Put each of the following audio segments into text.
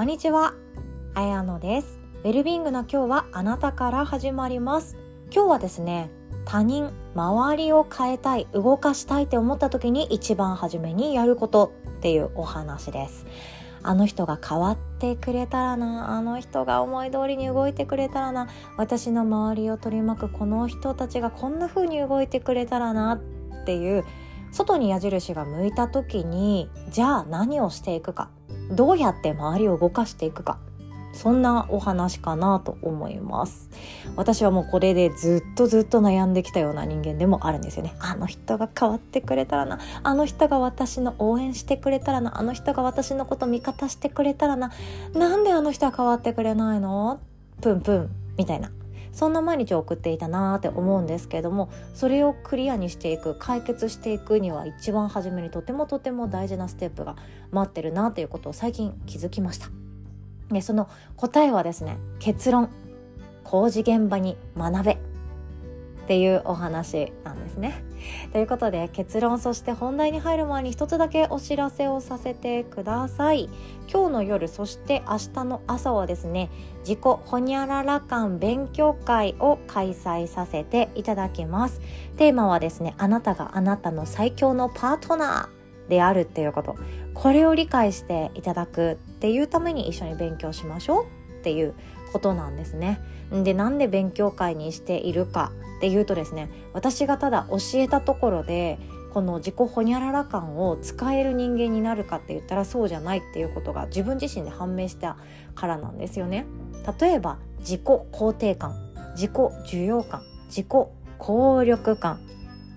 こんにちは、あやのです。ウェルビーイングの今日はあなたから始まります。今日はですね、他人、周りを変えたい、動かしたいって思った時に一番初めにやることっていうお話です。あの人が変わってくれたらな、あの人が思い通りに動いてくれたらな、私の周りを取り巻くこの人たちがこんな風に動いてくれたらなっていう外に矢印が向いた時にじゃあ何をしていくかどうやって周りを動かしていくか。そんなお話かなと思います。私はもうこれでずっとずっと悩んできたような人間でもあるんですよね。あの人が変わってくれたらな。あの人が私の応援してくれたらな。あの人が私のこと味方してくれたらな。なんであの人は変わってくれないの？プンプン。みたいな。そんな毎日を送っていたなーって思うんですけれどもそれをクリアにしていく解決していくには一番初めにとてもとても大事なステップが待ってるなということを最近気づきました。でその答えはですね結論。工事現場に学べ。っていうお話なんですね。ということで結論そして本題に入る前に一つだけお知らせをさせてください。今日の夜そして明日の朝はですね自己ホニャララ館勉強会を開催させていただきます。テーマはですねあなたがあなたの最強のパートナーであるっていうことこれを理解していただくっていうために一緒に勉強しましょうっていうことなんですね。でなんで勉強会にしているかっていうとですね私がただ教えたところでこの自己ホニャララ感を使える人間になるかって言ったらそうじゃないっていうことが自分自身で判明したからなんですよね。例えば自己肯定感自己需要感自己効力感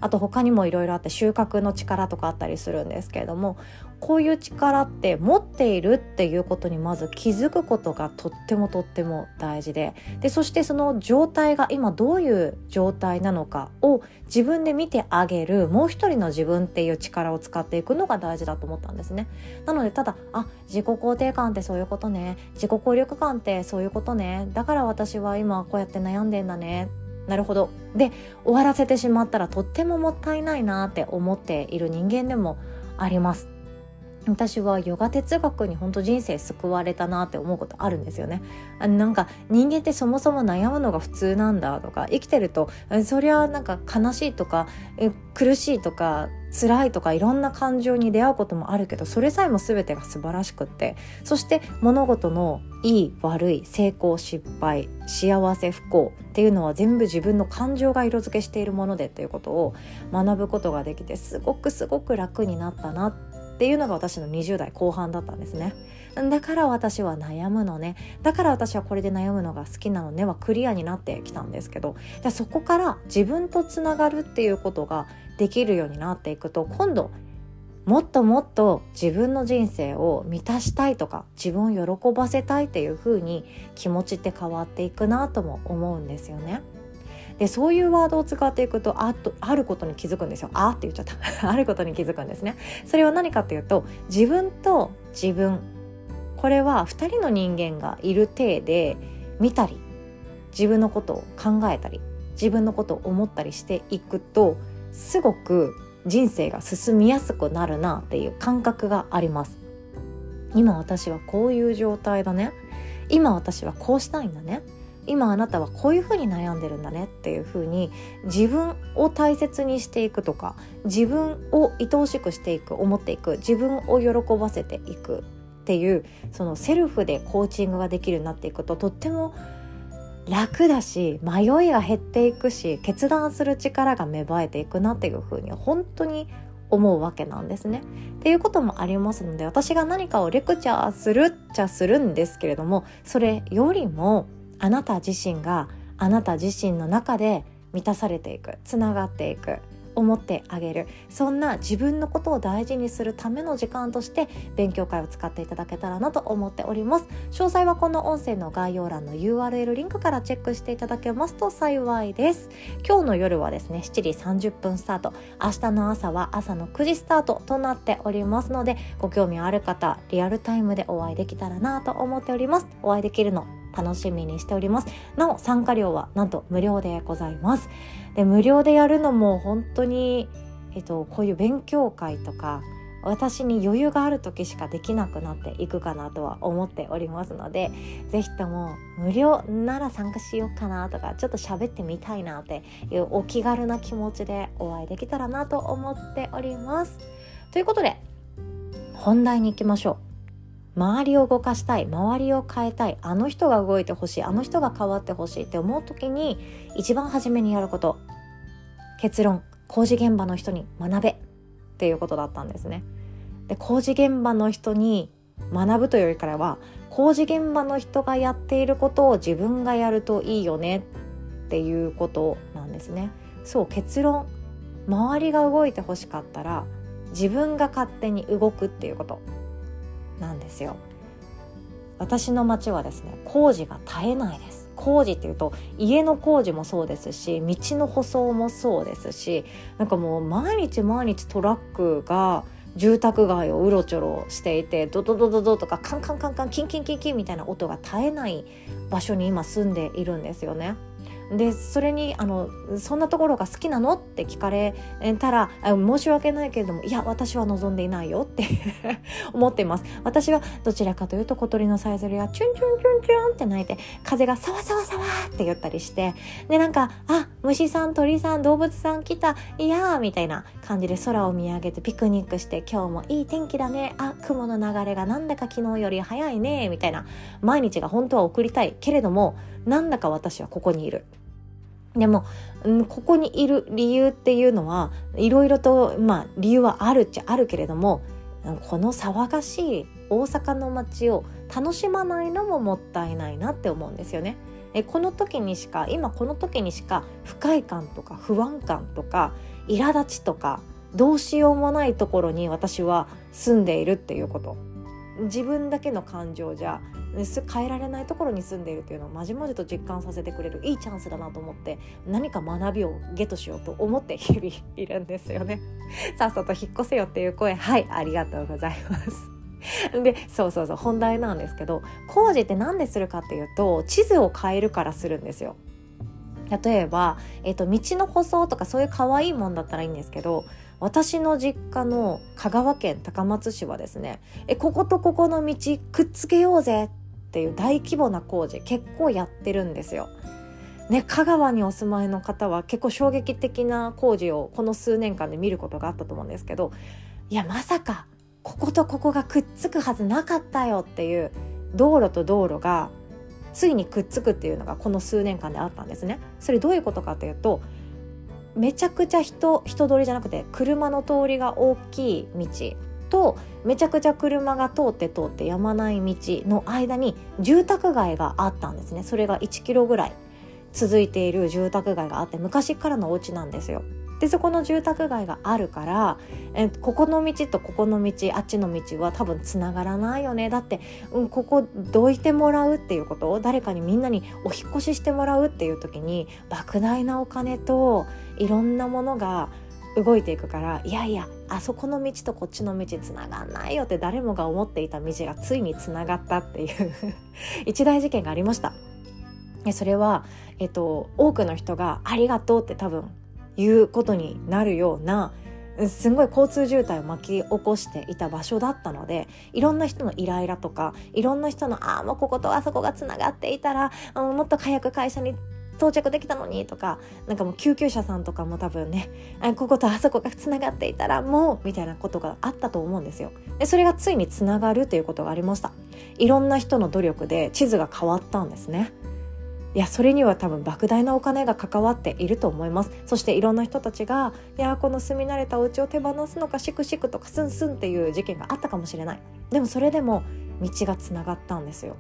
あと他にもいろいろあって収穫の力とかあったりするんですけれどもこういう力って持っているっていうことにまず気づくことがとってもとっても大事ででそしてその状態が今どういう状態なのかを自分で見てあげるもう一人の自分っていう力を使っていくのが大事だと思ったんですね。なのでただあ自己肯定感ってそういうことね自己効力感ってそういうことねだから私は今こうやって悩んでんだねなるほど。で終わらせてしまったらとってももったいないなって思っている人間でもあります。私はヨガ哲学に本当人生救われたなって思うことあるんですよね。あなんか人間ってそもそも悩むのが普通なんだとか生きてるとそりゃなんか悲しいとか苦しいとか辛いとかいろんな感情に出会うこともあるけどそれさえも全てが素晴らしくってそして物事のいい悪い成功失敗幸せ不幸っていうのは全部自分の感情が色付けしているものでっていうことを学ぶことができてすごくすごく楽になったなっていうのが私の20代後半だったんですね。だから私は悩むのね。だから私はこれで悩むのが好きなのねはクリアになってきたんですけど。じゃそこから自分とつながるっていうことができるようになっていくと今度もっともっと自分の人生を満たしたいとか自分を喜ばせたいっていう風に気持ちって変わっていくなとも思うんですよね。でそういうワードを使っていくとあとあることに気づくんですよ。あって言っちゃった。あることに気づくんですね。それは何かっていうと自分と自分。これは2人の人間がいる体で見たり自分のことを考えたり自分のことを思ったりしていくとすごく人生が進みやすくなるなっていう感覚があります。今私はこういう状態だね。今私はこうしたいんだね。今あなたはこういうふうに悩んでるんだねっていうふうに自分を大切にしていくとか自分を愛おしくしていく思っていく自分を喜ばせていくっていうそのセルフでコーチングができるようになっていくととっても楽だし迷いが減っていくし決断する力が芽生えていくなっていうふうに本当に思うわけなんですね。っていうこともありますので私が何かをレクチャーするっちゃするんですけれどもそれよりもあなた自身があなた自身の中で満たされていくつながっていく思ってあげる。そんな自分のことを大事にするための時間として勉強会を使っていただけたらなと思っております。詳細はこの音声の概要欄の URL リンクからチェックしていただけますと幸いです。今日の夜はですね7時30分スタート。明日の朝は朝の9時スタートとなっておりますのでご興味ある方リアルタイムでお会いできたらなと思っております。お会いできるの楽しみにしておりますなお参加料はなんと無料でございますで無料でやるのも本当にえっとこういう勉強会とか私に余裕がある時しかできなくなっていくかなとは思っておりますので是非とも無料なら参加しようかなとかちょっと喋ってみたいなっていうお気軽な気持ちでお会いできたらなと思っております。ということで本題に行きましょう。周りを動かしたい周りを変えたいあの人が動いてほしいあの人が変わってほしいって思う時に一番初めにやること結論工事現場の人に学べっていうことだったんですね。で工事現場の人に学ぶというよりからは工事現場の人がやっていることを自分がやるといいよねっていうことなんですね。そう結論周りが動いてほしかったら自分が勝手に動くっていうことなんですよ。私の町はですね工事が絶えないです工事っていうと家の工事もそうですし道の舗装もそうですしなんかもう毎日毎日トラックが住宅街をうろちょろしていてドドドドドとかカンカンカンカンキンキンキンキンみたいな音が絶えない場所に今住んでいるんですよね。でそれにあの「そんなところが好きなの?」って聞かれたら申し訳ないけれども「いや私は望んでいないよ」って 思っています私はどちらかというと小鳥のさえずりがチュンチュンチュンチュンって鳴いて風がサワサワサワって言ったりしてでなんか「あ虫さん鳥さん動物さん来たいやー」みたいな感じで空を見上げてピクニックして「今日もいい天気だねあ雲の流れがなんだか昨日より早いね」みたいな毎日が本当は送りたいけれどもなんだか私はここにいる。でも、うん、ここにいる理由っていうのはいろいろと、まあ、理由はあるっちゃあるけれどもこの騒がしい大阪の街を楽しまないのももったいないなって思うんですよね。えこの時にしか今この時にしか不快感とか不安感とか苛立ちとかどうしようもないところに私は住んでいるっていうこと自分だけの感情じゃ変えられないところに住んでいるというのをまじまじと実感させてくれるいいチャンスだなと思って何か学びをゲットしようと思って日々いるんですよね。さっさと引っ越せよっていう声はいありがとうございます。でそうそうそう本題なんですけど工事って何でするかっていうと地図を変えるからするんですよ。例えば、えーと、道の舗装とかそういう可愛いもんだったらいいんですけど私の実家の香川県高松市はですねえこことここの道くっつけようぜっていう大規模な工事結構やってるんですよ。ね、香川にお住まいの方は結構衝撃的な工事をこの数年間で見ることがあったと思うんですけどいやまさかこことここがくっつくはずなかったよっていう道路と道路がついにくっつくっていうのがこの数年間であったんですね。それどういうことかというとめちゃくちゃ人人通りじゃなくて車の通りが大きい道とめちゃくちゃ車が通って通ってやまない道の間に住宅街があったんですねそれが1キロぐらい続いている住宅街があって昔からのお家なんですよでそこの住宅街があるからえここの道とここの道あっちの道は多分つながらないよねだって、うん、ここどいてもらうっていうことを誰かにみんなにお引越ししてもらうっていう時に莫大なお金といろんなものが動いていくからいやいやあそこの道とこっちの道つながんないよって誰もが思っていた道がついにつながったっていう 一大事件がありました。それは、えっと、多くの人が「ありがとう」って多分いうことになるようなすごい交通渋滞を巻き起こしていた場所だったのでいろんな人のイライラとかいろんな人の「ああもうこことあそこがつながっていたらもっと早く会社に到着できたのにとかなんかもう救急車さんとかも多分ねこことあそこがつながっていたらもうみたいなことがあったと思うんですよ。でそれがついにつながるということがありました。いろんな人の努力で地図が変わったんですね。いやそれには多分莫大なお金が関わっていると思います。そしていろんな人たちがいやこの住み慣れたお家を手放すのかシクシクとかスンスンっていう事件があったかもしれない。でもそれでも道がつながったんですよ。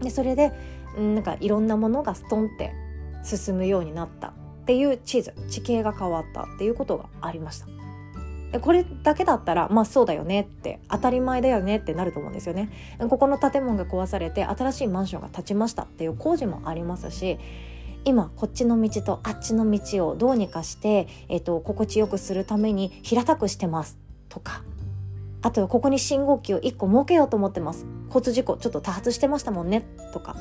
でそれでなんかいろんなものがストンって進むようになったっていう地図地形が変わったっていうことがありました。これだけだったらまあそうだよねって当たり前だよねってなると思うんですよね。ここの建物が壊されて新しいマンションが建ちましたっていう工事もありますし今こっちの道とあっちの道をどうにかして、えーと、心地よくするために平たくしてますとかあとここに信号機を1個設けようと思ってます。交通事故ちょっと多発してましたもんねとか。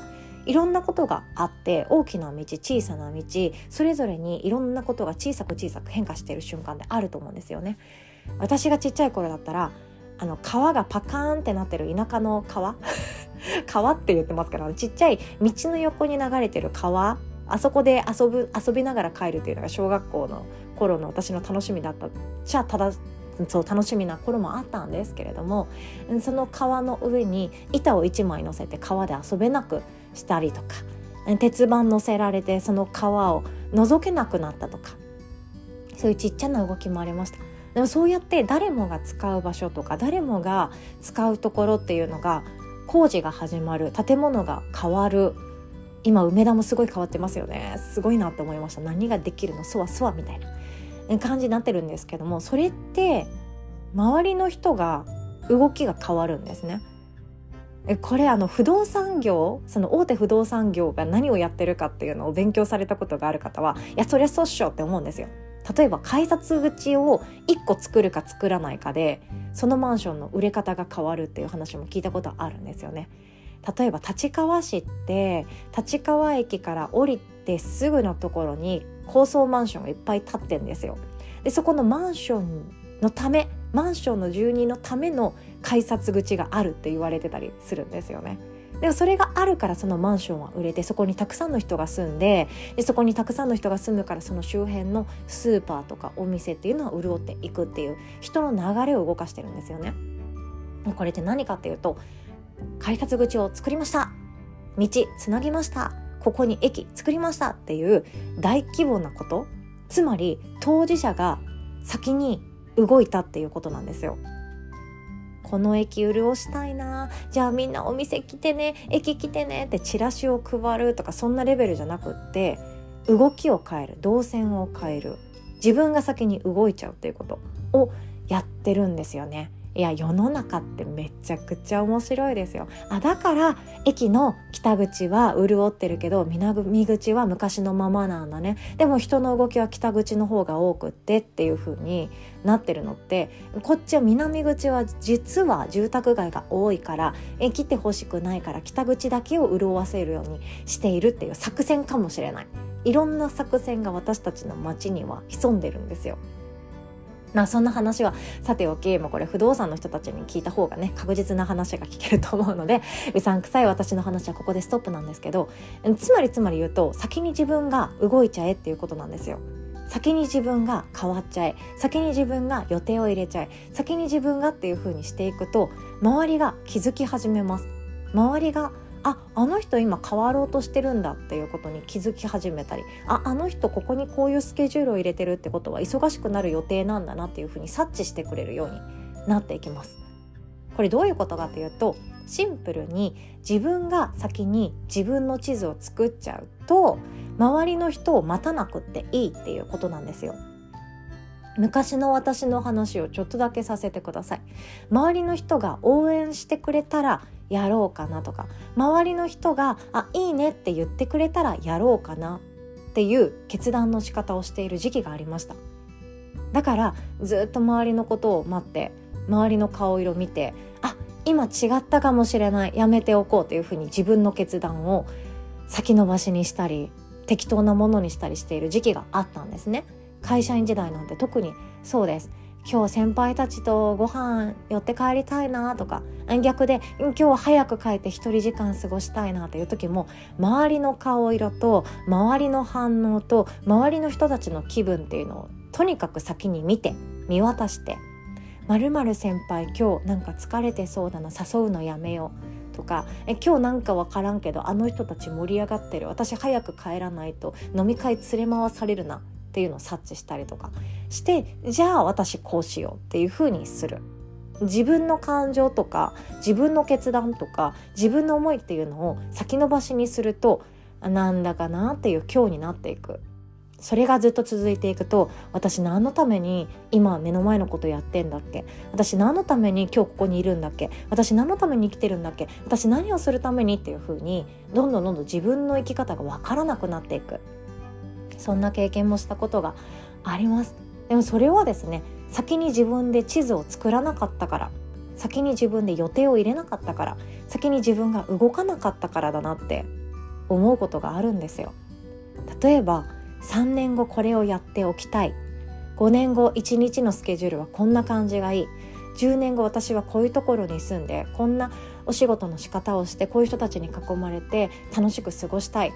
いろんなことがあって大きな道小さな道それぞれにいろんなことが小さく小さく変化している瞬間であると思うんですよね。私がちっちゃい頃だったらあの川がパカーンってなってる田舎の川。川って言ってますからちっちゃい道の横に流れてる川。あそこで遊ぶ遊びながら帰るっていうのが小学校の頃の私の楽しみだった。じゃあただそう楽しみな頃もあったんですけれどもその川の上に板を1枚乗せて川で遊べなくしたりとか鉄板乗せられてその川を覗けなくなったとかそういうちっちゃな動きもありました。でもそうやって誰もが使う場所とか誰もが使うところっていうのが工事が始まる建物が変わる今梅田もすごい変わってますよね。すごいなって思いました。何ができるの？そわそわみたいな感じになってるんですけどもそれって周りの人が動きが変わるんですね。これあの不動産業その大手不動産業が何をやってるかっていうのを勉強されたことがある方はいやそりゃそうっしょって思うんですよ例えば改札口を1個作るか作らないかでそのマンションの売れ方が変わるっていう話も聞いたことあるんですよね例えば立川市って立川駅から降りてすぐのところに高層マンションがいっぱい建ってんですよ。でそこのマンションのためマンションの住人のための改札口があるって言われてたりするんですよね。でもそれがあるからそのマンションは売れてそこにたくさんの人が住んででそこにたくさんの人が住むからその周辺のスーパーとかお店っていうのは潤っていくっていう人の流れを動かしてるんですよね。これって何かっていうと改札口を作りました道つなぎましたここに駅作りましたっていう大規模なことつまり当事者が先に動いたっていうことなんですよ。この駅潤したいな。じゃあみんなお店来てね。駅来てね。ってチラシを配るとかそんなレベルじゃなくって動きを変える。動線を変える。自分が先に動いちゃうっていうことをやってるんですよね。いや世の中ってめちゃくちゃ面白いですよ。あだから駅の北口は潤ってるけど南口は昔のままなんだね。でも人の動きは北口の方が多くってっていう風になってるのってこっちは南口は実は住宅街が多いからえ来てほしくないから北口だけを潤わせるようにしているっていう作戦かもしれない。いろんな作戦が私たちの街には潜んでるんですよ。まあそんな話はさておきもうこれ不動産の人たちに聞いた方がね確実な話が聞けると思うのでうさんくさい私の話はここでストップなんですけどつまりつまり言うと先に自分が動いちゃえっていうことなんですよ。先に自分が変わっちゃえ。先に自分が予定を入れちゃえ。先に自分がっていう風にしていくと周りが気づき始めます。周りがああの人今変わろうとしてるんだっていうことに気づき始めたりああの人ここにこういうスケジュールを入れてるってことは忙しくなる予定なんだなっていうふうに察知してくれるようになっていきます。これどういうことかというとシンプルに自分が先に自分の地図を作っちゃうと周りの人を待たなくっていいっていうことなんですよ。昔の私の話をちょっとだけさせてください周りの人が応援してくれたらやろうかなとか周りの人が「あいいね」って言ってくれたらやろうかなっていう決断の仕方をしている時期がありました。だからずっと周りのことを待って周りの顔色見てあ今違ったかもしれないやめておこうというふうに自分の決断を先延ばしにしたり適当なものにしたりしている時期があったんですね。会社員時代なんて特にそうです。今日先輩たちとご飯寄って帰りたいなとか逆で今日は早く帰って一人時間過ごしたいなという時も周りの顔色と周りの反応と周りの人たちの気分っていうのをとにかく先に見て見渡して「まる先輩今日なんか疲れてそうだな誘うのやめよう」とかえ今日なんか分からんけどあの人たち盛り上がってる私早く帰らないと飲み会連れ回されるなっていうのを察知したりとか。してじゃあ私こうしようっていうふうにする。自分の感情とか自分の決断とか自分の思いっていうのを先延ばしにするとなんだかなっていう今日になっていく。それがずっと続いていくと私何のために今目の前のことやってんだっけ？私何のために今日ここにいるんだっけ？私何のために生きてるんだっけ？私何をするためにっていう風にどんどんどんどん自分の生き方が分からなくなっていく。そんな経験もしたことがあります。でもそれはですね先に自分で地図を作らなかったから先に自分で予定を入れなかったから先に自分が動かなかったからだなって思うことがあるんですよ。例えば3年後これをやっておきたい。5年後1日のスケジュールはこんな感じがいい。10年後私はこういうところに住んでこんなお仕事の仕方をしてこういう人たちに囲まれて楽しく過ごしたい。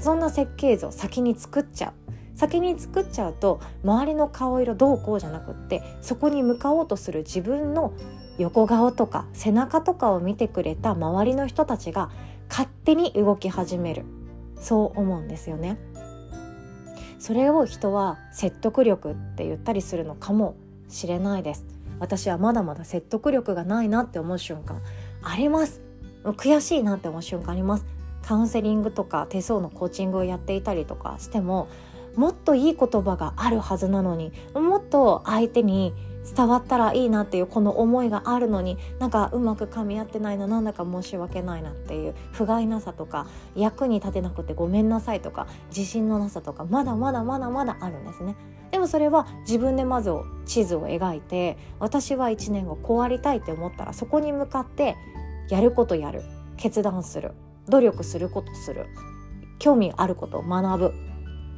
そんな設計図を先に作っちゃう。先に作っちゃうと周りの顔色どうこうじゃなくってそこに向かおうとする自分の横顔とか背中とかを見てくれた周りの人たちが勝手に動き始める。そう思うんですよね。それを人は説得力って言ったりするのかもしれないです。私はまだまだ説得力がないなって思う瞬間あります。悔しいなって思う瞬間あります。カウンセリングとか手相のコーチングをやっていたりとかしてももっといい言葉があるはずなのにもっと相手に伝わったらいいなっていうこの思いがあるのになんかうまく噛み合ってないななんだか申し訳ないなっていう不甲斐なさとか役に立てなくてごめんなさいとか自信のなさとかまだまだまだまだあるんですね。でもそれは自分でまず地図を描いて私は1年後こうありたいって思ったらそこに向かってやることやる決断する。努力することする。興味あることを学ぶ。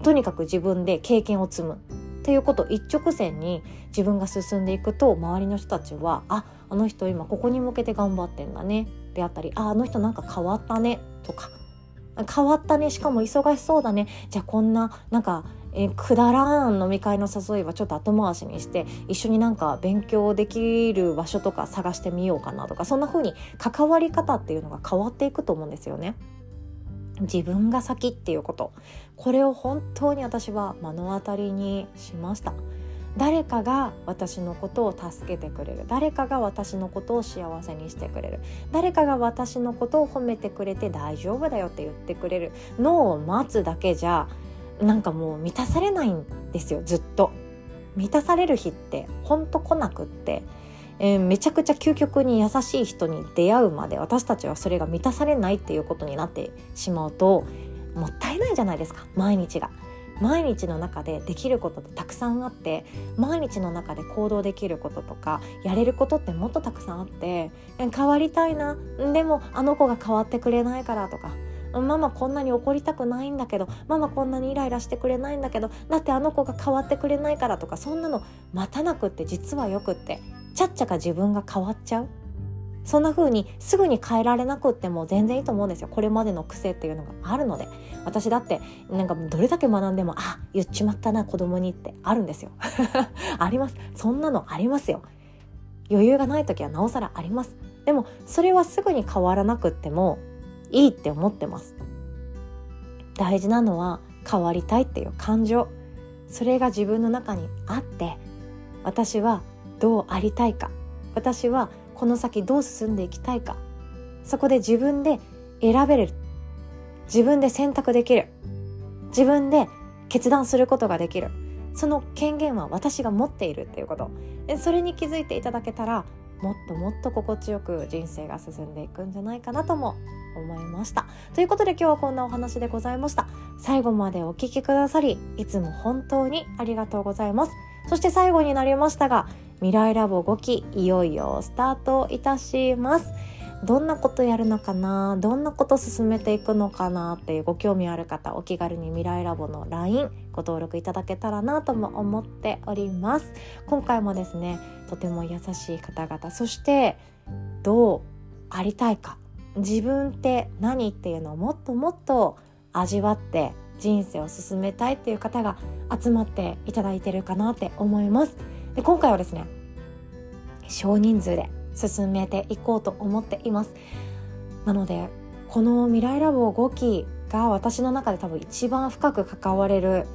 とにかく自分で経験を積む。っていうこと一直線に自分が進んでいくと周りの人たちはああの人今ここに向けて頑張ってんだね。であったりああの人なんか変わったね。とか。変わったね。しかも忙しそうだね。じゃあこんななんかえくだらん飲み会の誘いはちょっと後回しにして一緒になんか勉強できる場所とか探してみようかなとかそんな風に関わり方っていうのが変わっていくと思うんですよね。自分が先っていうことこれを本当に私は目の当たりにしました。誰かが私のことを助けてくれる。誰かが私のことを幸せにしてくれる。誰かが私のことを褒めてくれて大丈夫だよって言ってくれるのを待つだけじゃなんかもう満たされないんですよずっと。満たされる日ってほんと来なくって。えー、めちゃくちゃ究極に優しい人に出会うまで私たちはそれが満たされないっていうことになってしまうともったいないじゃないですか毎日が。毎日の中でできることってたくさんあって毎日の中で行動できることとかやれることってもっとたくさんあって変わりたいな。でもあの子が変わってくれないからとかママこんなに怒りたくないんだけどママこんなにイライラしてくれないんだけどだってあの子が変わってくれないからとかそんなの待たなくって実はよくってちゃっちゃか自分が変わっちゃう。そんな風にすぐに変えられなくっても全然いいと思うんですよ。これまでの癖っていうのがあるので。私だってなんかどれだけ学んでもあ言っちまったな子供にってあるんですよ。あります。そんなのありますよ。余裕がない時はなおさらあります。でもそれはすぐに変わらなくってもいいって思ってます。大事なのは変わりたいっていう感情。それが自分の中にあって私はどうありたいか。私はこの先どう進んでいきたいか。そこで自分で選べる。自分で選択できる。自分で決断することができる。その権限は私が持っているっていうこと。それに気づいていただけたらもっともっと心地よく人生が進んでいくんじゃないかなとも思いました。ということで今日はこんなお話でございました。最後までお聴きくださりいつも本当にありがとうございます。そして最後になりましたが未来ラボ5期いよいよスタートいたします。どんなことやるのかな？どんなこと進めていくのかなっていうご興味ある方お気軽に未来ラボの LINE ご登録いただけたらなとも思っております。今回もですねとても優しい方々そしてどうありたいか？自分って何っていうのをもっともっと味わって人生を進めたいっていう方が集まっていただいてるかなって思います。で今回はですね少人数で進めていこうと思っています。なのでこの未来ラボ5期が私の中で多分一番深く関われる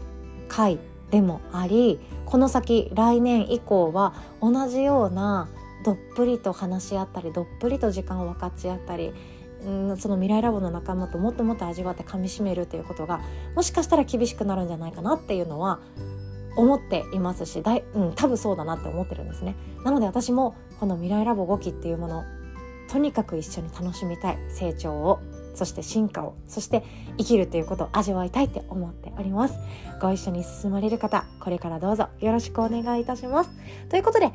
回でもありこの先来年以降は同じようなどっぷりと話し合ったりどっぷりと時間を分かち合ったりうんその未来ラボの仲間ともっともっと味わって噛みしめるっていうことがもしかしたら厳しくなるんじゃないかなっていうのは思っていますしだい、うん、多分そうだなって思ってるんですね。なので私もこの未来ラボ5期っていうものとにかく一緒に楽しみたい成長をそして進化をそして生きるということを味わいたいって思っております。ご一緒に進まれる方これからどうぞよろしくお願いいたします。ということで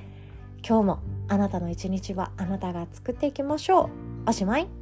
今日もあなたの一日はあなたが作っていきましょう。おしまい。